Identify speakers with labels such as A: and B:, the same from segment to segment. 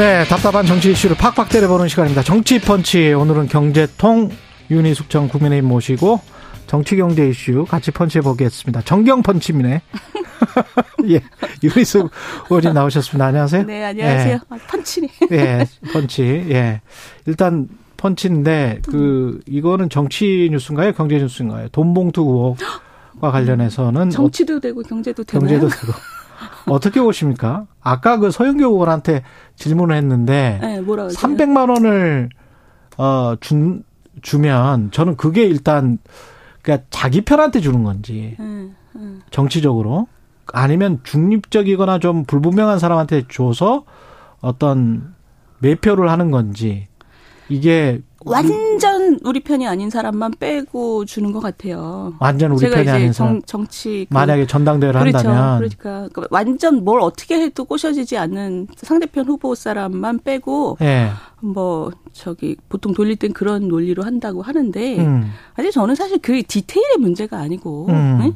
A: 네, 답답한 정치 이슈를 팍팍 때려보는 시간입니다. 정치 펀치. 오늘은 경제통 윤희숙 전 국민의힘 모시고 정치 경제 이슈 같이 펀치해 보겠습니다. 정경 펀치미네. 예, 윤희숙 의원님 나오셨습니다. 안녕하세요.
B: 네, 안녕하세요. 예. 아, 펀치네.
A: 예, 펀치. 예. 일단 펀치인데 그 이거는 정치 뉴스인가요? 경제 뉴스인가요? 돈봉투 의혹과 관련해서는
B: 정치도 어, 되고 경제도 되고
A: 경제도 되고 어떻게 보십니까? 아까 그 서영교 의원한테 질문을 했는데 네, 뭐라고 300만 원을 어 준, 주면 저는 그게 일단 그니까 자기 편한테 주는 건지 음, 음. 정치적으로 아니면 중립적이거나 좀 불분명한 사람한테 줘서 어떤 매표를 하는 건지 이게
B: 완전 우리 편이 아닌 사람만 빼고 주는 것 같아요.
A: 완전 우리 편이 아닌
B: 사람. 정, 치
A: 그 만약에 전당대회를 그렇죠. 한다면.
B: 그러니까 완전 뭘 어떻게 해도 꼬셔지지 않는 상대편 후보 사람만 빼고 네. 뭐 저기 보통 돌릴 땐 그런 논리로 한다고 하는데 음. 아직 저는 사실 그 디테일의 문제가 아니고. 음. 네?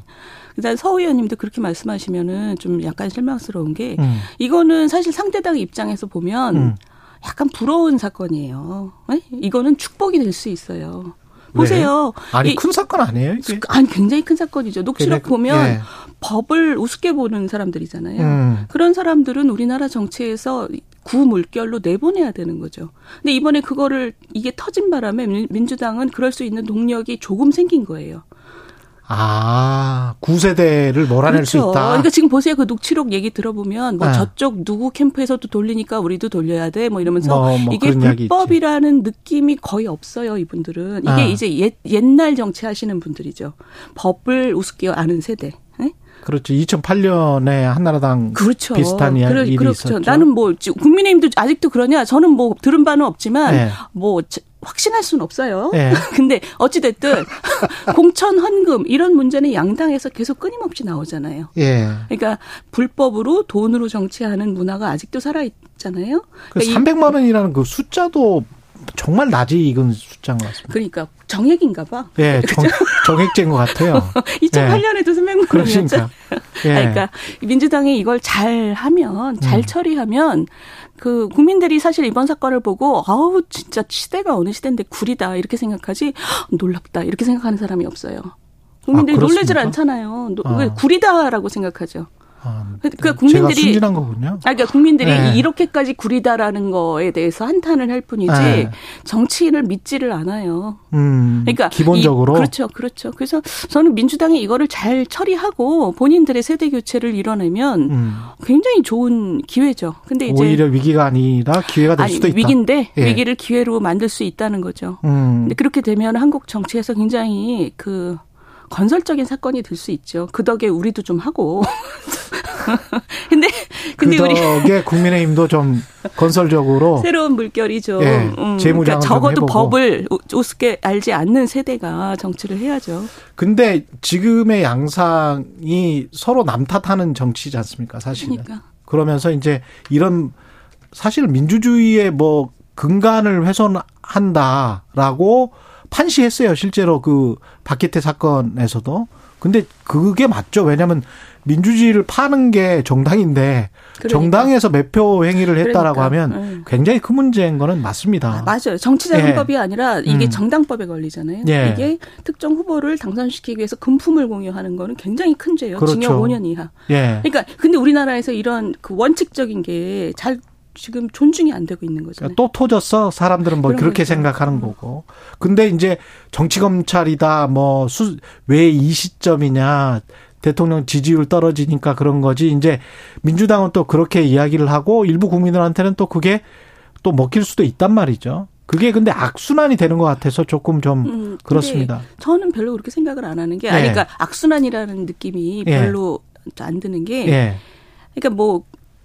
B: 그다음 서 의원님도 그렇게 말씀하시면은 좀 약간 실망스러운 게 음. 이거는 사실 상대당 입장에서 보면. 음. 약간 부러운 사건이에요. 네? 이거는 축복이 될 수 있어요. 보세요.
A: 네. 아니 이, 큰 사건 아니에요? 이게?
B: 아니 굉장히 큰 사건이죠. 녹취록 그래, 보면 예. 법을 우습게 보는 사람들이잖아요. 음. 그런 사람들은 우리나라 정치에서 구물결로 내보내야 되는 거죠. 근데 이번에 그거를 이게 터진 바람에 민주당은 그럴 수 있는 동력이 조금 생긴 거예요.
A: 아, 구세대를 몰아낼 그렇죠. 수 있다.
B: 그러니까 지금 보세요. 그 녹취록 얘기 들어보면 뭐 네. 저쪽 누구 캠프에서도 돌리니까 우리도 돌려야 돼. 뭐 이러면서 뭐, 뭐 이게 불법이라는 느낌이 거의 없어요. 이분들은. 이게 네. 이제 옛, 옛날 정치하시는 분들이죠. 법을 우습게 아는 세대. 네?
A: 그렇죠. 2008년에 한나라당 그렇죠. 비슷한 일이 그렇죠. 있었죠.
B: 나는 뭐 국민의힘도 아직도 그러냐? 저는 뭐 들은 바는 없지만 네. 뭐 확신할 수는 없어요. 네. 근데 어찌됐든 공천 헌금 이런 문제는 양당에서 계속 끊임없이 나오잖아요. 예. 그러니까 불법으로 돈으로 정치하는 문화가 아직도 살아있잖아요.
A: 그 그러니까 300만 원이라는 그 숫자도 정말 낮이 익은 숫자인 것 같습니다.
B: 그러니까 정액인가 봐.
A: 예, 정, 정액제인 것 같아요.
B: 2008년에도 예. 300만 원이었죠. 예. 그러니까 민주당이 이걸 잘 하면, 잘 음. 처리하면 그 국민들이 사실 이번 사건을 보고 아우 진짜 시대가 어느 시대인데 구리다 이렇게 생각하지 놀랍다 이렇게 생각하는 사람이 없어요. 국민들이 아, 놀래질 않잖아요. 아. 구리다라고 생각하죠. 아,
A: 그러니까 국민들이 순진한 거군요.
B: 아, 그러니까 국민들이 네. 이렇게까지 구리다라는 거에 대해서 한탄을 할 뿐이지 네. 정치인을 믿지를 않아요.
A: 음, 그러니까 기본적으로
B: 이, 그렇죠, 그렇죠. 그래서 저는 민주당이 이거를 잘 처리하고 본인들의 세대 교체를 이뤄내면 음. 굉장히 좋은 기회죠. 근데 이제
A: 오히려 위기가 아니라 기회가 될
B: 아니,
A: 수도 있다.
B: 위기인데 예. 위기를 기회로 만들 수 있다는 거죠. 음. 근데 그렇게 되면 한국 정치에서 굉장히 그 건설적인 사건이 될 수 있죠. 그 덕에 우리도 좀 하고. 근데 근데
A: 그 덕에 국민의힘도 좀 건설적으로
B: 새로운 물결이죠. 예, 음, 그러니까 적어도 법을 우습게 알지 않는 세대가 정치를 해야죠.
A: 근데 지금의 양상이 서로 남탓하는 정치지 않습니까? 사실은. 그러니까. 그러면서 이제 이런 사실 민주주의의 뭐 근간을 훼손한다라고 판시했어요. 실제로 그 박기태 사건에서도. 근데 그게 맞죠. 왜냐하면 민주주의를 파는 게 정당인데 그러니까. 정당에서 매표 행위를 했다라고 그러니까. 하면 네. 굉장히 큰 문제인 거는 맞습니다.
B: 아, 맞아요. 정치자금법이 예. 아니라 이게 음. 정당법에 걸리잖아요. 예. 이게 특정 후보를 당선시키기 위해서 금품을 공유하는 거는 굉장히 큰 죄예요. 그렇죠. 징역 5년 이하. 예. 그러니까 근데 우리나라에서 이런 그 원칙적인 게 잘 지금 존중이 안 되고 있는 거잖아요.
A: 그러니까 또 터졌어. 사람들은 뭐 그렇게 거죠. 생각하는 거고. 근데 이제 정치 검찰이다. 뭐 수 왜 이 시점이냐. 대통령 지지율 떨어지니까 그런 거지. 이제 민주당은 또 그렇게 이야기를 하고 일부 국민들한테는 또 그게 또 먹힐 수도 있단 말이죠. 그게 근데 악순환이 되는 것 같아서 조금 좀 음, 그렇습니다.
B: 저는 별로 그렇게 생각을 안 하는 게, 아니, 예. 그러니까 악순환이라는 느낌이 예. 별로 안 드는 게, 예. 그러니까 뭐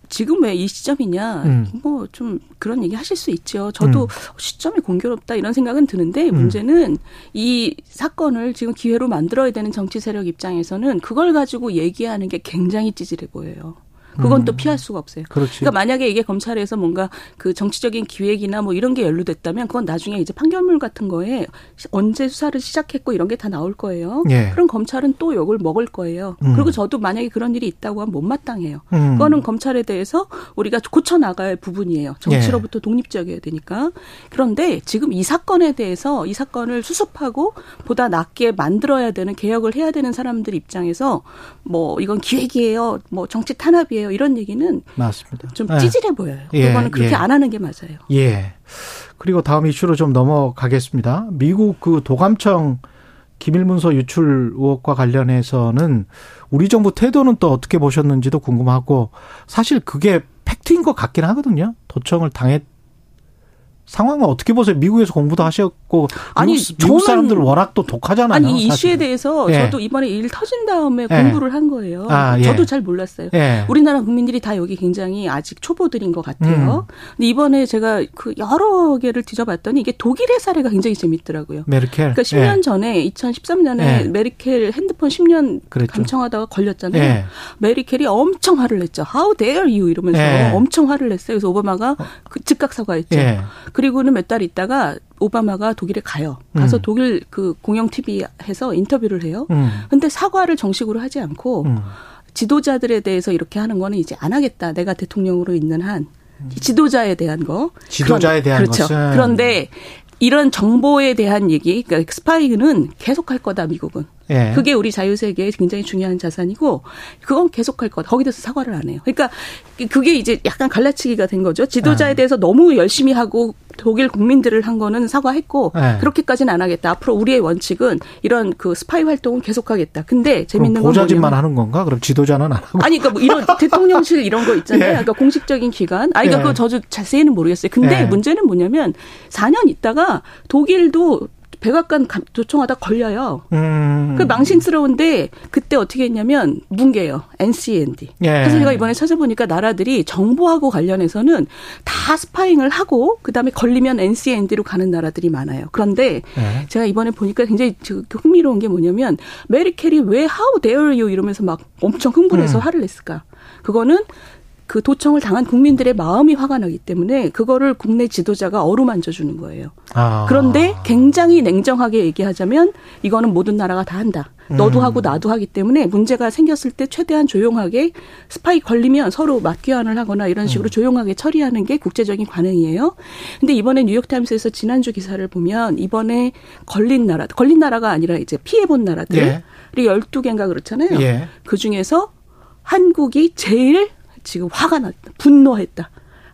B: 지금 왜 이 시점이냐, 음. 뭐좀 그런 얘기 하실 수 있죠. 저도 음. 시점이 공교롭다 이런 생각은 드는데 음. 문제는 이 사건을 지금 기회로 만들어야 되는 정치 세력 입장에서는 그걸 가지고 얘기하는 게 굉장히 찌질해 보여요. 그건 음. 또 피할 수가 없어요. 그렇지. 그러니까 만약에 이게 검찰에서 뭔가 그 정치적인 기획이나 뭐 이런 게 연루됐다면 그건 나중에 이제 판결문 같은 거에 언제 수사를 시작했고 이런 게 다 나올 거예요. 예. 그럼 검찰은 또 욕을 먹을 거예요. 음. 그리고 저도 만약에 그런 일이 있다고 하면 못마땅해요. 음. 그거는 검찰에 대해서 우리가 고쳐 나갈 부분이에요. 정치로부터 예. 독립적이어야 되니까. 그런데 지금 이 사건에 대해서 이 사건을 수습하고 보다 낫게 만들어야 되는 개혁을 해야 되는 사람들 입장에서 뭐 이건 기획이에요. 뭐 정치 탄압이에요. 거예요. 이런 얘기는 맞습니다. 좀 예. 찌질해 예. 보여요. 그거는 그렇게 예. 안 하는 게 맞아요.
A: 예. 그리고 다음 이슈로 좀 넘어가겠습니다. 미국 그 도감청 기밀문서 유출 의혹과 관련해서는 우리 정부 태도는 또 어떻게 보셨는지도 궁금하고 사실 그게 팩트인 것 같긴 하거든요. 도청을 당했 상황은 어떻게 보세요? 미국에서 공부도 하셨고 아니 미국 사람들 워낙 또 독하잖아요.
B: 아니 이 이슈에 대해서 예. 저도 이번에 일 터진 다음에 예. 공부를 한 거예요. 아, 예. 저도 잘 몰랐어요. 예. 우리나라 국민들이 다 여기 굉장히 아직 초보들인 것 같아요. 음. 근데 이번에 제가 그 여러 개를 뒤져봤더니 이게 독일의 사례가 굉장히 재밌더라고요.
A: 메르켈.
B: 그러니까 10년 예. 전에 2013년에 예. 메르켈 핸드폰 10년 그랬죠. 감청하다가 걸렸잖아요. 메르켈이 엄청 화를 냈죠. How dare you 이러면서 엄청 화를 냈어요. 그래서 오바마가 그 즉각 사과했죠. 그리고는 몇 달 있다가 오바마가 독일에 가요. 가서 음. 독일 그 공영 TV에서 인터뷰를 해요. 음. 근데 사과를 정식으로 하지 않고 음. 지도자들에 대해서 이렇게 하는 거는 이제 안 하겠다. 내가 대통령으로 있는 한 지도자에 대한 거.
A: 지도자에 대한
B: 그렇죠. 것은. 그런데 이런 정보에 대한 얘기, 그러니까 스파이는 계속 할 거다 미국은. 예. 그게 우리 자유세계에 굉장히 중요한 자산이고 그건 계속할 거다. 거기 대해서 사과를 안 해요. 그러니까 그게 이제 약간 갈라치기가 된 거죠. 지도자에 아. 대해서 너무 열심히 하고 독일 국민들을 한 거는 사과했고 네. 그렇게까지는 안 하겠다. 앞으로 우리의 원칙은 이런 그 스파이 활동은 계속하겠다. 근데 재밌는 건
A: 보좌진만 하는 건가? 그럼 지도자는 안 하고?
B: 아니 그러니까 뭐 이런 대통령실 이런 거 있잖아요. 예. 그러니까 공식적인 기관. 아니 그러니까 예. 그 저도 자세히는 모르겠어요. 근데 예. 문제는 뭐냐면 4년 있다가 독일도 백악관 도청하다 걸려요. 음. 그 망신스러운데 그때 어떻게 했냐면 뭉개요. NCND. 예. 그래서 제가 이번에 찾아보니까 나라들이 정보하고 관련해서는 다 스파잉을 하고 그다음에 걸리면 NCND로 가는 나라들이 많아요. 그런데 예. 제가 이번에 보니까 굉장히 흥미로운 게 뭐냐면 메리켈이 왜 How dare you 이러면서 막 엄청 흥분해서 음. 화를 냈을까? 그거는 그 도청을 당한 국민들의 마음이 화가 나기 때문에 그거를 국내 지도자가 어루만져 주는 거예요. 아. 그런데 굉장히 냉정하게 얘기하자면 이거는 모든 나라가 다 한다. 너도 음. 하고 나도 하기 때문에 문제가 생겼을 때 최대한 조용하게 스파이 걸리면 서로 맞교환을 하거나 이런 식으로 음. 조용하게 처리하는 게 국제적인 관행이에요. 근데 이번에 뉴욕타임스에서 지난주 기사를 보면 이번에 걸린 나라, 걸린 나라가 아니라 이제 피해본 나라들이 예. 12개인가 그렇잖아요. 예. 그 중에서 한국이 제일 지금 화가 났다. 분노했다.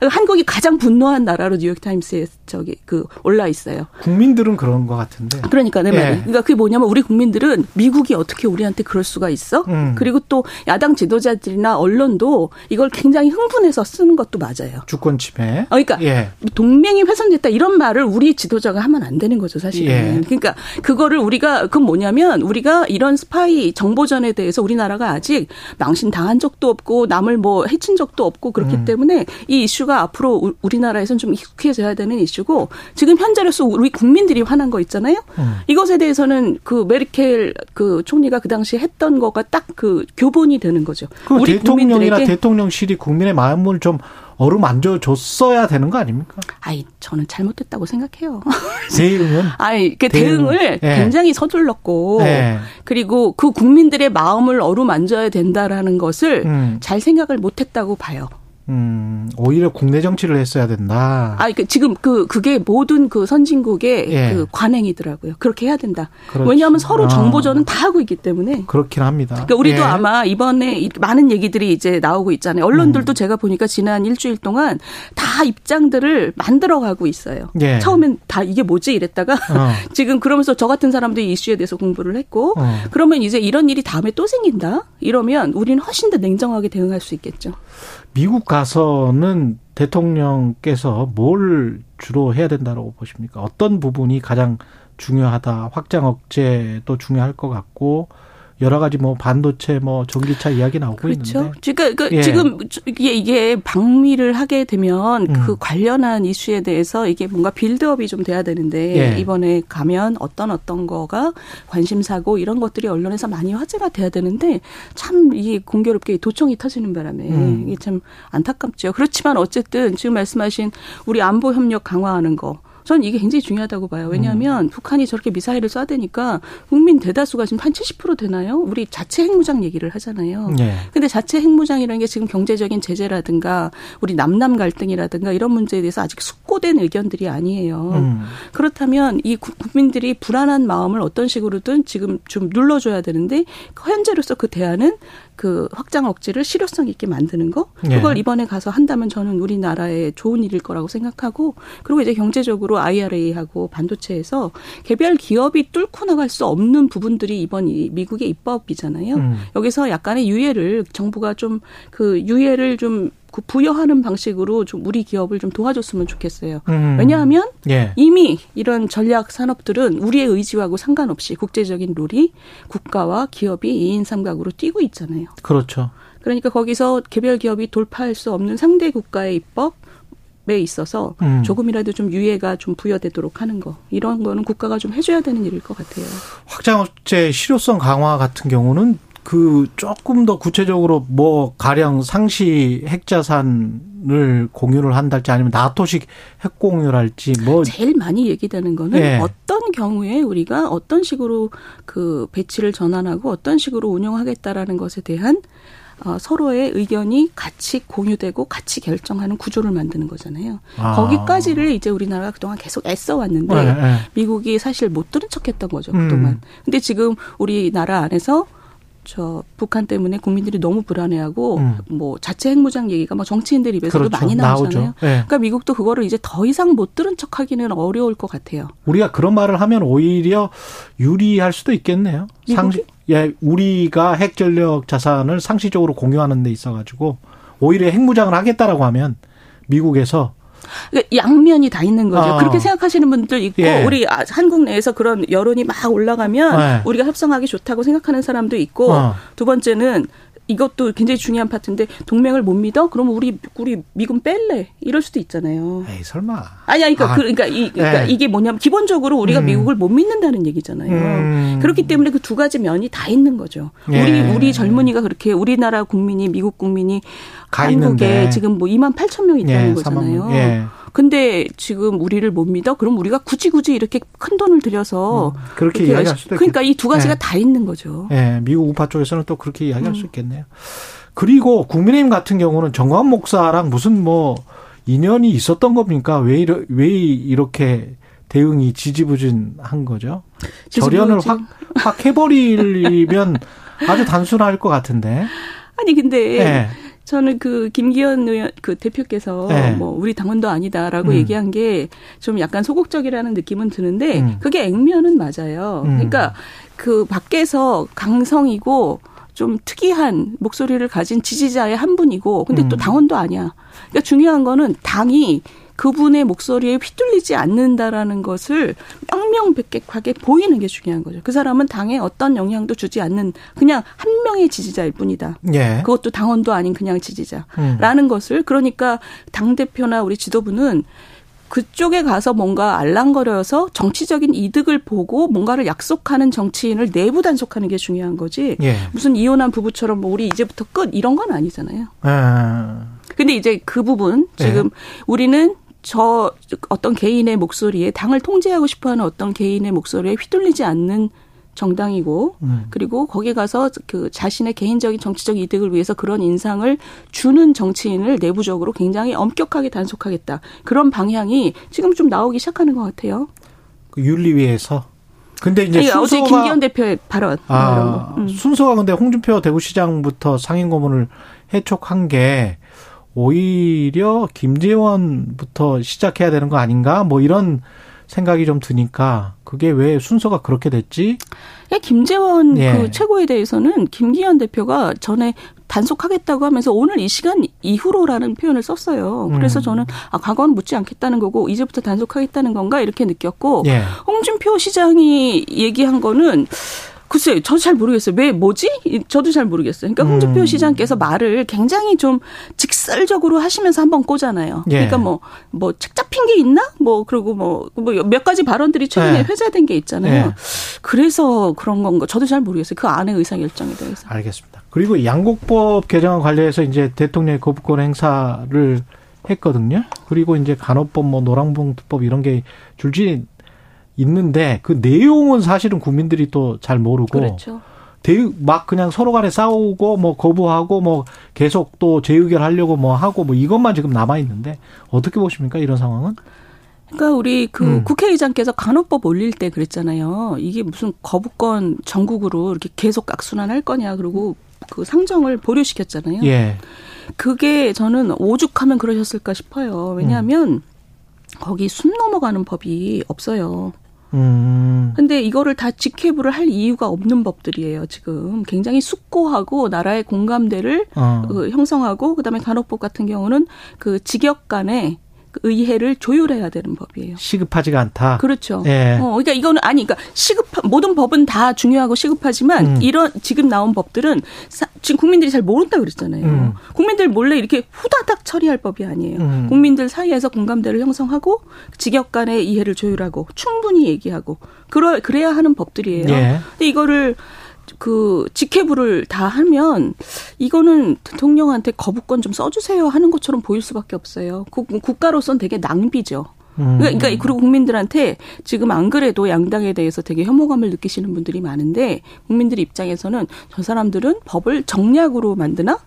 B: 한국이 가장 분노한 나라로 뉴욕타임스에 저기 그 올라 있어요.
A: 국민들은 그런 것 같은데.
B: 그러니까 네, 예. 그러니까 그게 뭐냐면 우리 국민들은 미국이 어떻게 우리한테 그럴 수가 있어? 음. 그리고 또 야당 지도자들이나 언론도 이걸 굉장히 흥분해서 쓰는 것도 맞아요.
A: 주권 침해.
B: 어, 그러니까 예. 동맹이 훼손됐다 이런 말을 우리 지도자가 하면 안 되는 거죠, 사실은. 예. 그러니까 그거를 우리가 그건 뭐냐면 우리가 이런 스파이 정보전에 대해서 우리나라가 아직 망신 당한 적도 없고 남을 뭐 해친 적도 없고 그렇기 음. 때문에 이 이슈가 앞으로 우리나라에서는 좀 익숙해져야 되는 이슈. 이슈고 지금 현재로서 우리 국민들이 화난 거 있잖아요. 음. 이것에 대해서는 그 메르켈 그 총리가 그 당시 했던 거가 딱 그 교본이 되는 거죠.
A: 그 우리 대통령이나 대통령실이 국민의 마음을 좀 어루만져 줬어야 되는 거 아닙니까?
B: 아이, 저는 잘못됐다고 생각해요.
A: 대응은?
B: 아이, 그 대응. 을 네. 굉장히 서둘렀고, 네. 그리고 그 국민들의 마음을 어루만져야 된다라는 것을 음. 잘 생각을 못했다고 봐요.
A: 음, 오히려 국내 정치를 했어야 된다.
B: 아, 그 지금 그 그게 모든 그 선진국의 예. 그 관행이더라고요. 그렇게 해야 된다. 그렇지. 왜냐하면 서로 아. 정보전은 다 하고 있기 때문에.
A: 그렇긴 합니다.
B: 그러니까 우리도 예. 아마 이번에 많은 얘기들이 이제 나오고 있잖아요. 언론들도 음. 제가 보니까 지난 일주일 동안 다 입장들을 만들어가고 있어요. 예. 처음엔 다 이게 뭐지 이랬다가 어. 지금 그러면서 저 같은 사람들이 이슈에 대해서 공부를 했고 어. 그러면 이제 이런 일이 다음에 또 생긴다. 이러면 우리는 훨씬 더 냉정하게 대응할 수 있겠죠.
A: 미국 가서는 대통령께서 뭘 주로 해야 된다고 보십니까? 어떤 부분이 가장 중요하다. 확장 억제도 중요할 것 같고 여러 가지 뭐 반도체 뭐 전기차 이야기 나오고
B: 그렇죠.
A: 있는데.
B: 그러니까 그 예. 지금 이게 이게 방미를 하게 되면 음. 그 관련한 이슈에 대해서 이게 뭔가 빌드업이 좀 돼야 되는데 예. 이번에 가면 어떤 어떤 거가 관심사고 이런 것들이 언론에서 많이 화제가 돼야 되는데 참 이게 공교롭게 도청이 터지는 바람에 음. 이게 참 안타깝죠. 그렇지만 어쨌든 지금 말씀하신 우리 안보 협력 강화하는 거 저는 이게 굉장히 중요하다고 봐요. 왜냐하면 음. 북한이 저렇게 미사일을 쏴대니까 국민 대다수가 지금 한 70% 되나요? 우리 자체 핵무장 얘기를 하잖아요. 네. 근데 자체 핵무장이라는 게 지금 경제적인 제재라든가 우리 남남 갈등이라든가 이런 문제에 대해서 아직 숙고된 의견들이 아니에요. 음. 그렇다면 이 국민들이 불안한 마음을 어떤 식으로든 지금 좀 눌러줘야 되는데 현재로서 그 대안은 그 확장 억지를 실효성 있게 만드는 거 네. 그걸 네. 이번에 가서 한다면 저는 우리나라에 좋은 일일 거라고 생각하고 그리고 이제 경제적으로 IRA하고 반도체에서 개별 기업이 뚫고 나갈 수 없는 부분들이 이번 이 미국의 입법이잖아요. 음. 여기서 약간의 유예를 정부가 좀 그 유예를 좀그 부여하는 방식으로 좀 우리 기업을 좀 도와줬으면 좋겠어요. 음. 왜냐하면 예. 이미 이런 전략 산업들은 우리의 의지하고 상관없이 국제적인 룰이 국가와 기업이 2인 삼각으로 뛰고 있잖아요.
A: 그렇죠.
B: 그러니까 거기서 개별 기업이 돌파할 수 없는 상대 국가의 입법 에 있어서 음. 조금이라도 좀 유예가 좀 부여되도록 하는 거 이런 거는 국가가 좀 해줘야 되는 일일 것 같아요.
A: 확장업체 실효성 강화 같은 경우는 그 조금 더 구체적으로 뭐 가령 상시 핵자산을 공유를 한달지 아니면 나토식 핵 공유를 할지 뭐
B: 제일 많이 얘기되는 거는 네. 어떤 경우에 우리가 어떤 식으로 그 배치를 전환하고 어떤 식으로 운영하겠다라는 것에 대한 어, 서로의 의견이 같이 공유되고 같이 결정하는 구조를 만드는 거잖아요. 아. 거기까지를 이제 우리나라가 그동안 계속 애써 왔는데 네, 네. 미국이 사실 못 들은 척했던 거죠 그동안. 음. 근데 지금 우리나라 안에서 저 북한 때문에 국민들이 너무 불안해하고 음. 뭐 자체 핵무장 얘기가 뭐 정치인들 입에서도 그렇죠. 많이 나오잖아요. 네. 그러니까 미국도 그거를 이제 더 이상 못 들은 척하기는 어려울 것 같아요.
A: 우리가 그런 말을 하면 오히려 유리할 수도 있겠네요. 상시 예, 우리가 핵 전력 자산을 상시적으로 공유하는 데 있어 가지고 오히려 핵무장을 하겠다라고 하면 미국에서
B: 그러니까 양면이 다 있는 거죠. 어. 그렇게 생각하시는 분들 있고 예. 우리 아, 한국 내에서 그런 여론이 막 올라가면 네. 우리가 협상하기 좋다고 생각하는 사람도 있고 어. 두 번째는 이것도 굉장히 중요한 파트인데 동맹을 못 믿어? 그러면 우리 우리 미군 뺄래? 이럴 수도 있잖아요.
A: 에이 설마.
B: 아니야, 그러니까 아, 그러니까, 이, 그러니까 네. 이게 뭐냐면 기본적으로 우리가 음. 미국을 못 믿는다는 얘기잖아요. 음. 그렇기 때문에 그 두 가지 면이 다 있는 거죠. 예. 우리 우리 젊은이가 그렇게 우리나라 국민이 미국 국민이 한국에 있는데. 지금 뭐 2만 8천 명 있다는 예, 거잖아요. 예. 근데 지금 우리를 못 믿어? 그럼 우리가 굳이 굳이 이렇게 큰 돈을 들여서 음,
A: 그렇게 이야기할 수도
B: 그러니까 이 두 가지가 네. 다 있는 거죠.
A: 네, 미국 우파 쪽에서는 또 그렇게 이야기할 음. 수 있겠네요. 그리고 국민의힘 같은 경우는 정광 목사랑 무슨 뭐 인연이 있었던 겁니까? 왜, 이러, 왜 이렇게 대응이 지지부진한 거죠? 절연을 확, 확 해버리면 아주 단순할 것 같은데.
B: 아니, 근데. 네. 저는 그 김기현 의원 그 대표께서 네. 뭐 우리 당원도 아니다라고 음. 얘기한 게 좀 약간 소극적이라는 느낌은 드는데 음. 그게 액면은 맞아요. 음. 그러니까 그 밖에서 강성이고 좀 특이한 목소리를 가진 지지자의 한 분이고 근데 또 음. 당원도 아니야. 그러니까 중요한 거는 당이 그분의 목소리에 휘둘리지 않는다라는 것을 명명백백하게 보이는 게 중요한 거죠. 그 사람은 당에 어떤 영향도 주지 않는 그냥 한 명의 지지자일 뿐이다. 예. 그것도 당원도 아닌 그냥 지지자라는 음. 것을 그러니까 당 대표나 우리 지도부는 그쪽에 가서 뭔가 알랑거려서 정치적인 이득을 보고 뭔가를 약속하는 정치인을 내부 단속하는 게 중요한 거지. 예. 무슨 이혼한 부부처럼 뭐 우리 이제부터 끝 이런 건 아니잖아요. 아. 근데 이제 그 부분 지금 예. 우리는 저 어떤 개인의 목소리에 당을 통제하고 싶어하는 어떤 개인의 목소리에 휘둘리지 않는 정당이고 음. 그리고 거기 가서 그 자신의 개인적인 정치적 이득을 위해서 그런 인상을 주는 정치인을 내부적으로 굉장히 엄격하게 단속하겠다 그런 방향이 지금 좀 나오기 시작하는 것 같아요.
A: 그 윤리위에서 근데 이제
B: 아니, 순서가 어제 김기현 대표의 발언
A: 아, 음. 순서가 근데 홍준표 대구시장부터 상임고문을 해촉한 게 오히려 김재원부터 시작해야 되는 거 아닌가? 뭐 이런 생각이 좀 드니까 그게 왜 순서가 그렇게 됐지?
B: 예, 김재원 예. 그 최고에 대해서는 김기현 대표가 전에 단속하겠다고 하면서 오늘 이 시간 이후로라는 표현을 썼어요. 그래서 음. 저는 아 과거는 묻지 않겠다는 거고 이제부터 단속하겠다는 건가 이렇게 느꼈고 예. 홍준표 시장이 얘기한 거는 글쎄요, 저도 잘 모르겠어요. 왜 뭐지? 저도 잘 모르겠어요. 그러니까 홍준표 음. 시장께서 말을 굉장히 좀 직설적으로 하시면서 한번 꼬잖아요. 예. 그러니까 뭐 뭐 책 잡힌 게 있나? 뭐 그리고 뭐몇뭐 가지 발언들이 최근에 예. 회자된 게 있잖아요. 예. 그래서 그런 건가? 저도 잘 모르겠어요. 그 안에 의사 결정에 대해서.
A: 알겠습니다. 그리고 양곡법 개정 관련해서 이제 대통령의 거부권 행사를 했거든요. 그리고 이제 간호법, 뭐 노랑봉투법 이런 게 줄줄이 있는데 그 내용은 사실은 국민들이 또 잘 모르고
B: 그렇죠.
A: 막 그냥 서로 간에 싸우고 뭐 거부하고 뭐 계속 또 재의결하려고 뭐 하고 뭐 이것만 지금 남아 있는데 어떻게 보십니까 이런 상황은?
B: 그러니까 우리 그 음. 국회의장께서 간호법 올릴 때 그랬잖아요. 이게 무슨 거부권 전국으로 이렇게 계속 악순환할 거냐 그리고 그 상정을 보류시켰잖아요.
A: 예.
B: 그게 저는 오죽하면 그러셨을까 싶어요. 왜냐하면 음. 거기 숨 넘어가는 법이 없어요.
A: 음.
B: 근데 이거를 다 직회부를 할 이유가 없는 법들이에요, 지금. 굉장히 숙고하고 나라의 공감대를 어. 그 형성하고 그다음에 간호법 같은 경우는 그 직역 간에 의회를 조율해야 되는 법이에요.
A: 시급하지가 않다.
B: 그렇죠. 예. 어, 그러니까 이거는 아니, 그러니까 시급 모든 법은 다 중요하고 시급하지만 음. 이런 지금 나온 법들은 사, 지금 국민들이 잘 모른다 그랬잖아요. 음. 국민들 몰래 이렇게 후다닥 처리할 법이 아니에요. 음. 국민들 사이에서 공감대를 형성하고 직역 간의 이해를 조율하고 충분히 얘기하고 그러 그래야 하는 법들이에요. 예. 근데 이거를 그 직회부를 다 하면 이거는 대통령한테 거부권 좀 써주세요 하는 것처럼 보일 수밖에 없어요. 국가로선 되게 낭비죠. 음. 그러니까, 그러니까 그리고 국민들한테 지금 안 그래도 양당에 대해서 되게 혐오감을 느끼시는 분들이 많은데 국민들 입장에서는 저 사람들은 법을 정략으로 만드나?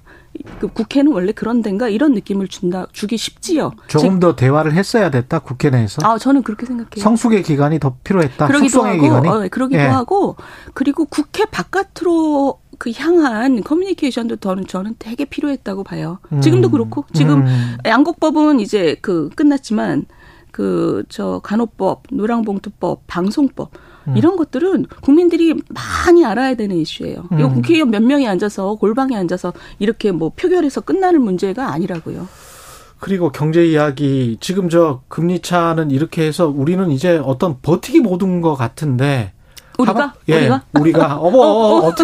B: 그 국회는 원래 그런 데인가 이런 느낌을 준다 주기 쉽지요.
A: 조금 더 대화를 했어야 됐다 국회 내에서.
B: 아 저는 그렇게 생각해요.
A: 성숙의 기간이 더 필요했다.
B: 그러기도 하고, 기간이. 어, 그러기도 예. 하고 그리고 국회 바깥으로 그 향한 커뮤니케이션도 저는 저는 되게 필요했다고 봐요. 음. 지금도 그렇고 지금 음. 양곡법은 이제 그 끝났지만 그 저 간호법, 노랑봉투법, 방송법 음. 이런 것들은 국민들이 많이 알아야 되는 이슈예요. 음. 이거 국회의원 몇 명이 앉아서 골방에 앉아서 이렇게 뭐 표결해서 끝나는 문제가 아니라고요.
A: 그리고 경제 이야기 지금 저 금리 차는 이렇게 해서 우리는 이제 어떤 버티기 모든 것 같은데
B: 우리가
A: 예, 우리가 우리가 어머 어, 어,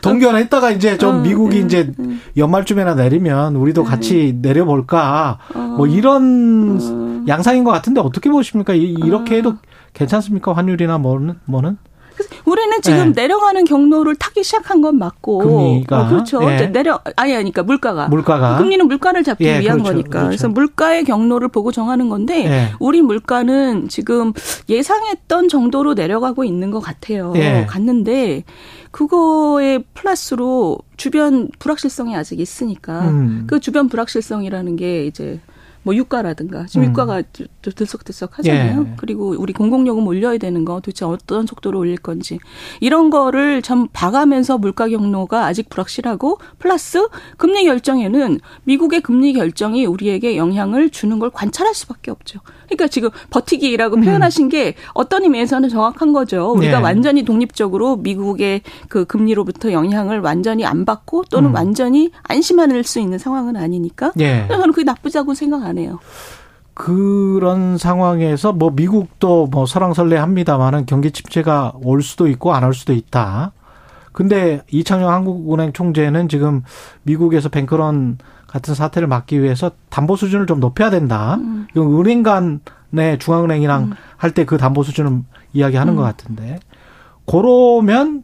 A: 동견했다가 이제 좀 어, 미국이 음, 이제 음. 연말쯤에나 내리면 우리도 음. 같이 내려볼까 뭐 이런 양상인 것 같은데 어떻게 보십니까? 이 렇게 해도 괜찮습니까? 환율이나 뭐는 뭐는?
B: 우리는 지금 네. 내려가는 경로를 타기 시작한 건 맞고 금리가 어, 그렇죠. 네. 내려 아니 그러니까 물가가
A: 물가가
B: 금리는 물가를 잡기 예, 위한 그렇죠. 거니까 그렇죠. 그래서 물가의 경로를 보고 정하는 건데 예. 우리 물가는 지금 예상했던 정도로 내려가고 있는 것 같아요. 예. 갔는데 그거에 플러스로 주변 불확실성이 아직 있으니까 음. 그 주변 불확실성이라는 게 이제 뭐 유가라든가 지금 음. 유가가 들썩들썩 하잖아요. 예. 그리고 우리 공공요금 올려야 되는 거 도대체 어떤 속도로 올릴 건지 이런 거를 참 봐가면서 물가 경로가 아직 불확실하고 플러스 금리 결정에는 미국의 금리 결정이 우리에게 영향을 주는 걸 관찰할 수밖에 없죠. 그러니까 지금 버티기라고 음. 표현하신 게 어떤 의미에서는 정확한 거죠. 우리가 네. 완전히 독립적으로 미국의 그 금리로부터 영향을 완전히 안 받고 또는 음. 완전히 안심할 수 있는 상황은 아니니까. 네. 저는 그게 나쁘다고 생각 안 해요.
A: 그런 상황에서 뭐 미국도 뭐 설랑설레합니다만은 경기 침체가 올 수도 있고 안 올 수도 있다. 근데 이창용 한국은행 총재는 지금 미국에서 뱅크런 같은 사태를 막기 위해서 담보 수준을 좀 높여야 된다. 음. 이건 은행 간의 중앙은행이랑 음. 할때 그 담보 수준을 이야기하는 음. 것 같은데. 그러면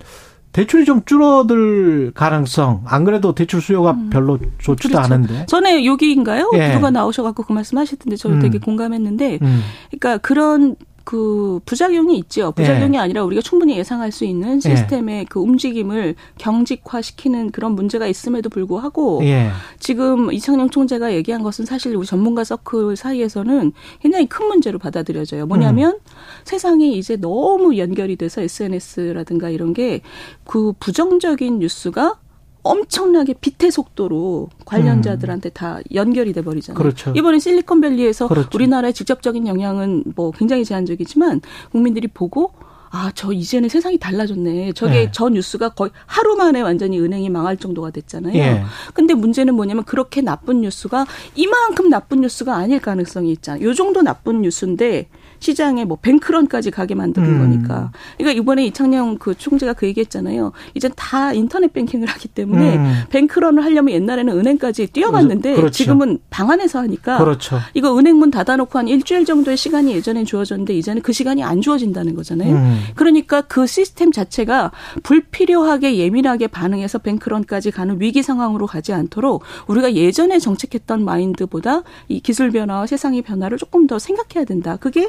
A: 대출이 좀 줄어들 가능성. 안 그래도 대출 수요가 음. 별로 좋지도 그렇죠. 않은데.
B: 전에 여기인가요? 예. 누가 나오셔갖고 그 말씀하셨던데 저도 음. 되게 공감했는데, 음. 그러니까 그런 그 부작용이 있죠. 부작용이 예. 아니라 우리가 충분히 예상할 수 있는 시스템의 예. 그 움직임을 경직화시키는 그런 문제가 있음에도 불구하고 예. 지금 이창용 총재가 얘기한 것은 사실 우리 전문가 서클 사이에서는 굉장히 큰 문제로 받아들여져요. 뭐냐면 음. 세상이 이제 너무 연결이 돼서 SNS라든가 이런 게 그 부정적인 뉴스가 엄청나게 빛의 속도로 관련자들한테 음. 다 연결이 돼 버리잖아요. 그렇죠. 이번에 실리콘밸리에서 그렇죠. 우리나라에 직접적인 영향은 뭐 굉장히 제한적이지만 국민들이 보고 아, 저 이제는 세상이 달라졌네. 저게 예. 저 뉴스가 거의 하루 만에 완전히 은행이 망할 정도가 됐잖아요. 예. 근데 문제는 뭐냐면 그렇게 나쁜 뉴스가 이만큼 나쁜 뉴스가 아닐 가능성이 있잖아요. 요 정도 나쁜 뉴스인데 시장에 뭐 뱅크런까지 가게 만드는 음. 거니까. 그러니까 이번에 이창영 그 총재가 그 얘기했잖아요. 이제 다 인터넷 뱅킹을 하기 때문에 음. 뱅크런을 하려면 옛날에는 은행까지 뛰어갔는데 그렇죠. 지금은 방 안에서 하니까 그렇죠. 이거 은행 문 닫아놓고 한 일주일 정도의 시간이 예전엔 주어졌는데 이제는 그 시간이 안 주어진다는 거잖아요. 음. 그러니까 그 시스템 자체가 불필요하게 예민하게 반응해서 뱅크런까지 가는 위기 상황으로 가지 않도록 우리가 예전에 정책했던 마인드보다 이 기술 변화와 세상의 변화를 조금 더 생각해야 된다. 그게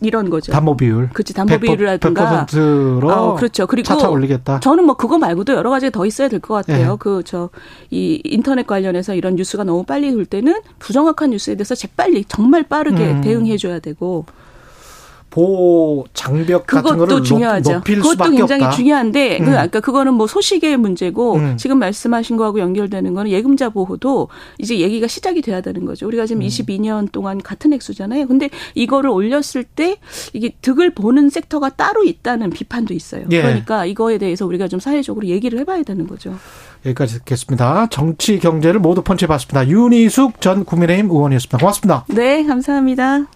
B: 이런 거죠.
A: 담보 비율.
B: 그렇지. 담보 비율이라든가.
A: 100%로
B: 어, 그렇죠. 그리고
A: 차차 올리겠다.
B: 저는 뭐 그거 말고도 여러 가지 더 있어야 될 것 같아요. 예. 그저 이 인터넷 관련해서 이런 뉴스가 너무 빨리 돌 때는 부정확한 뉴스에 대해서 재빨리 정말 빠르게 음. 대응해 줘야 되고
A: 보호 장벽 같은 거를 중요하죠. 높일
B: 그것도 굉장히
A: 없다.
B: 중요한데 그 음. 그 아까 그거는 뭐 소식의 문제고 음. 지금 말씀하신 거하고 연결되는 거는 예금자 보호도 이제 얘기가 시작이 돼야 되는 거죠. 우리가 지금 음. 22년 동안 같은 액수잖아요. 근데 이거를 올렸을 때 이게 득을 보는 섹터가 따로 있다는 비판도 있어요. 예. 그러니까 이거에 대해서 우리가 좀 사회적으로 얘기를 해봐야 되는 거죠.
A: 여기까지 듣겠습니다. 정치 경제를 모두 펀치해 봤습니다. 윤희숙 전 국민의힘 의원이었습니다. 고맙습니다.
B: 네, 감사합니다.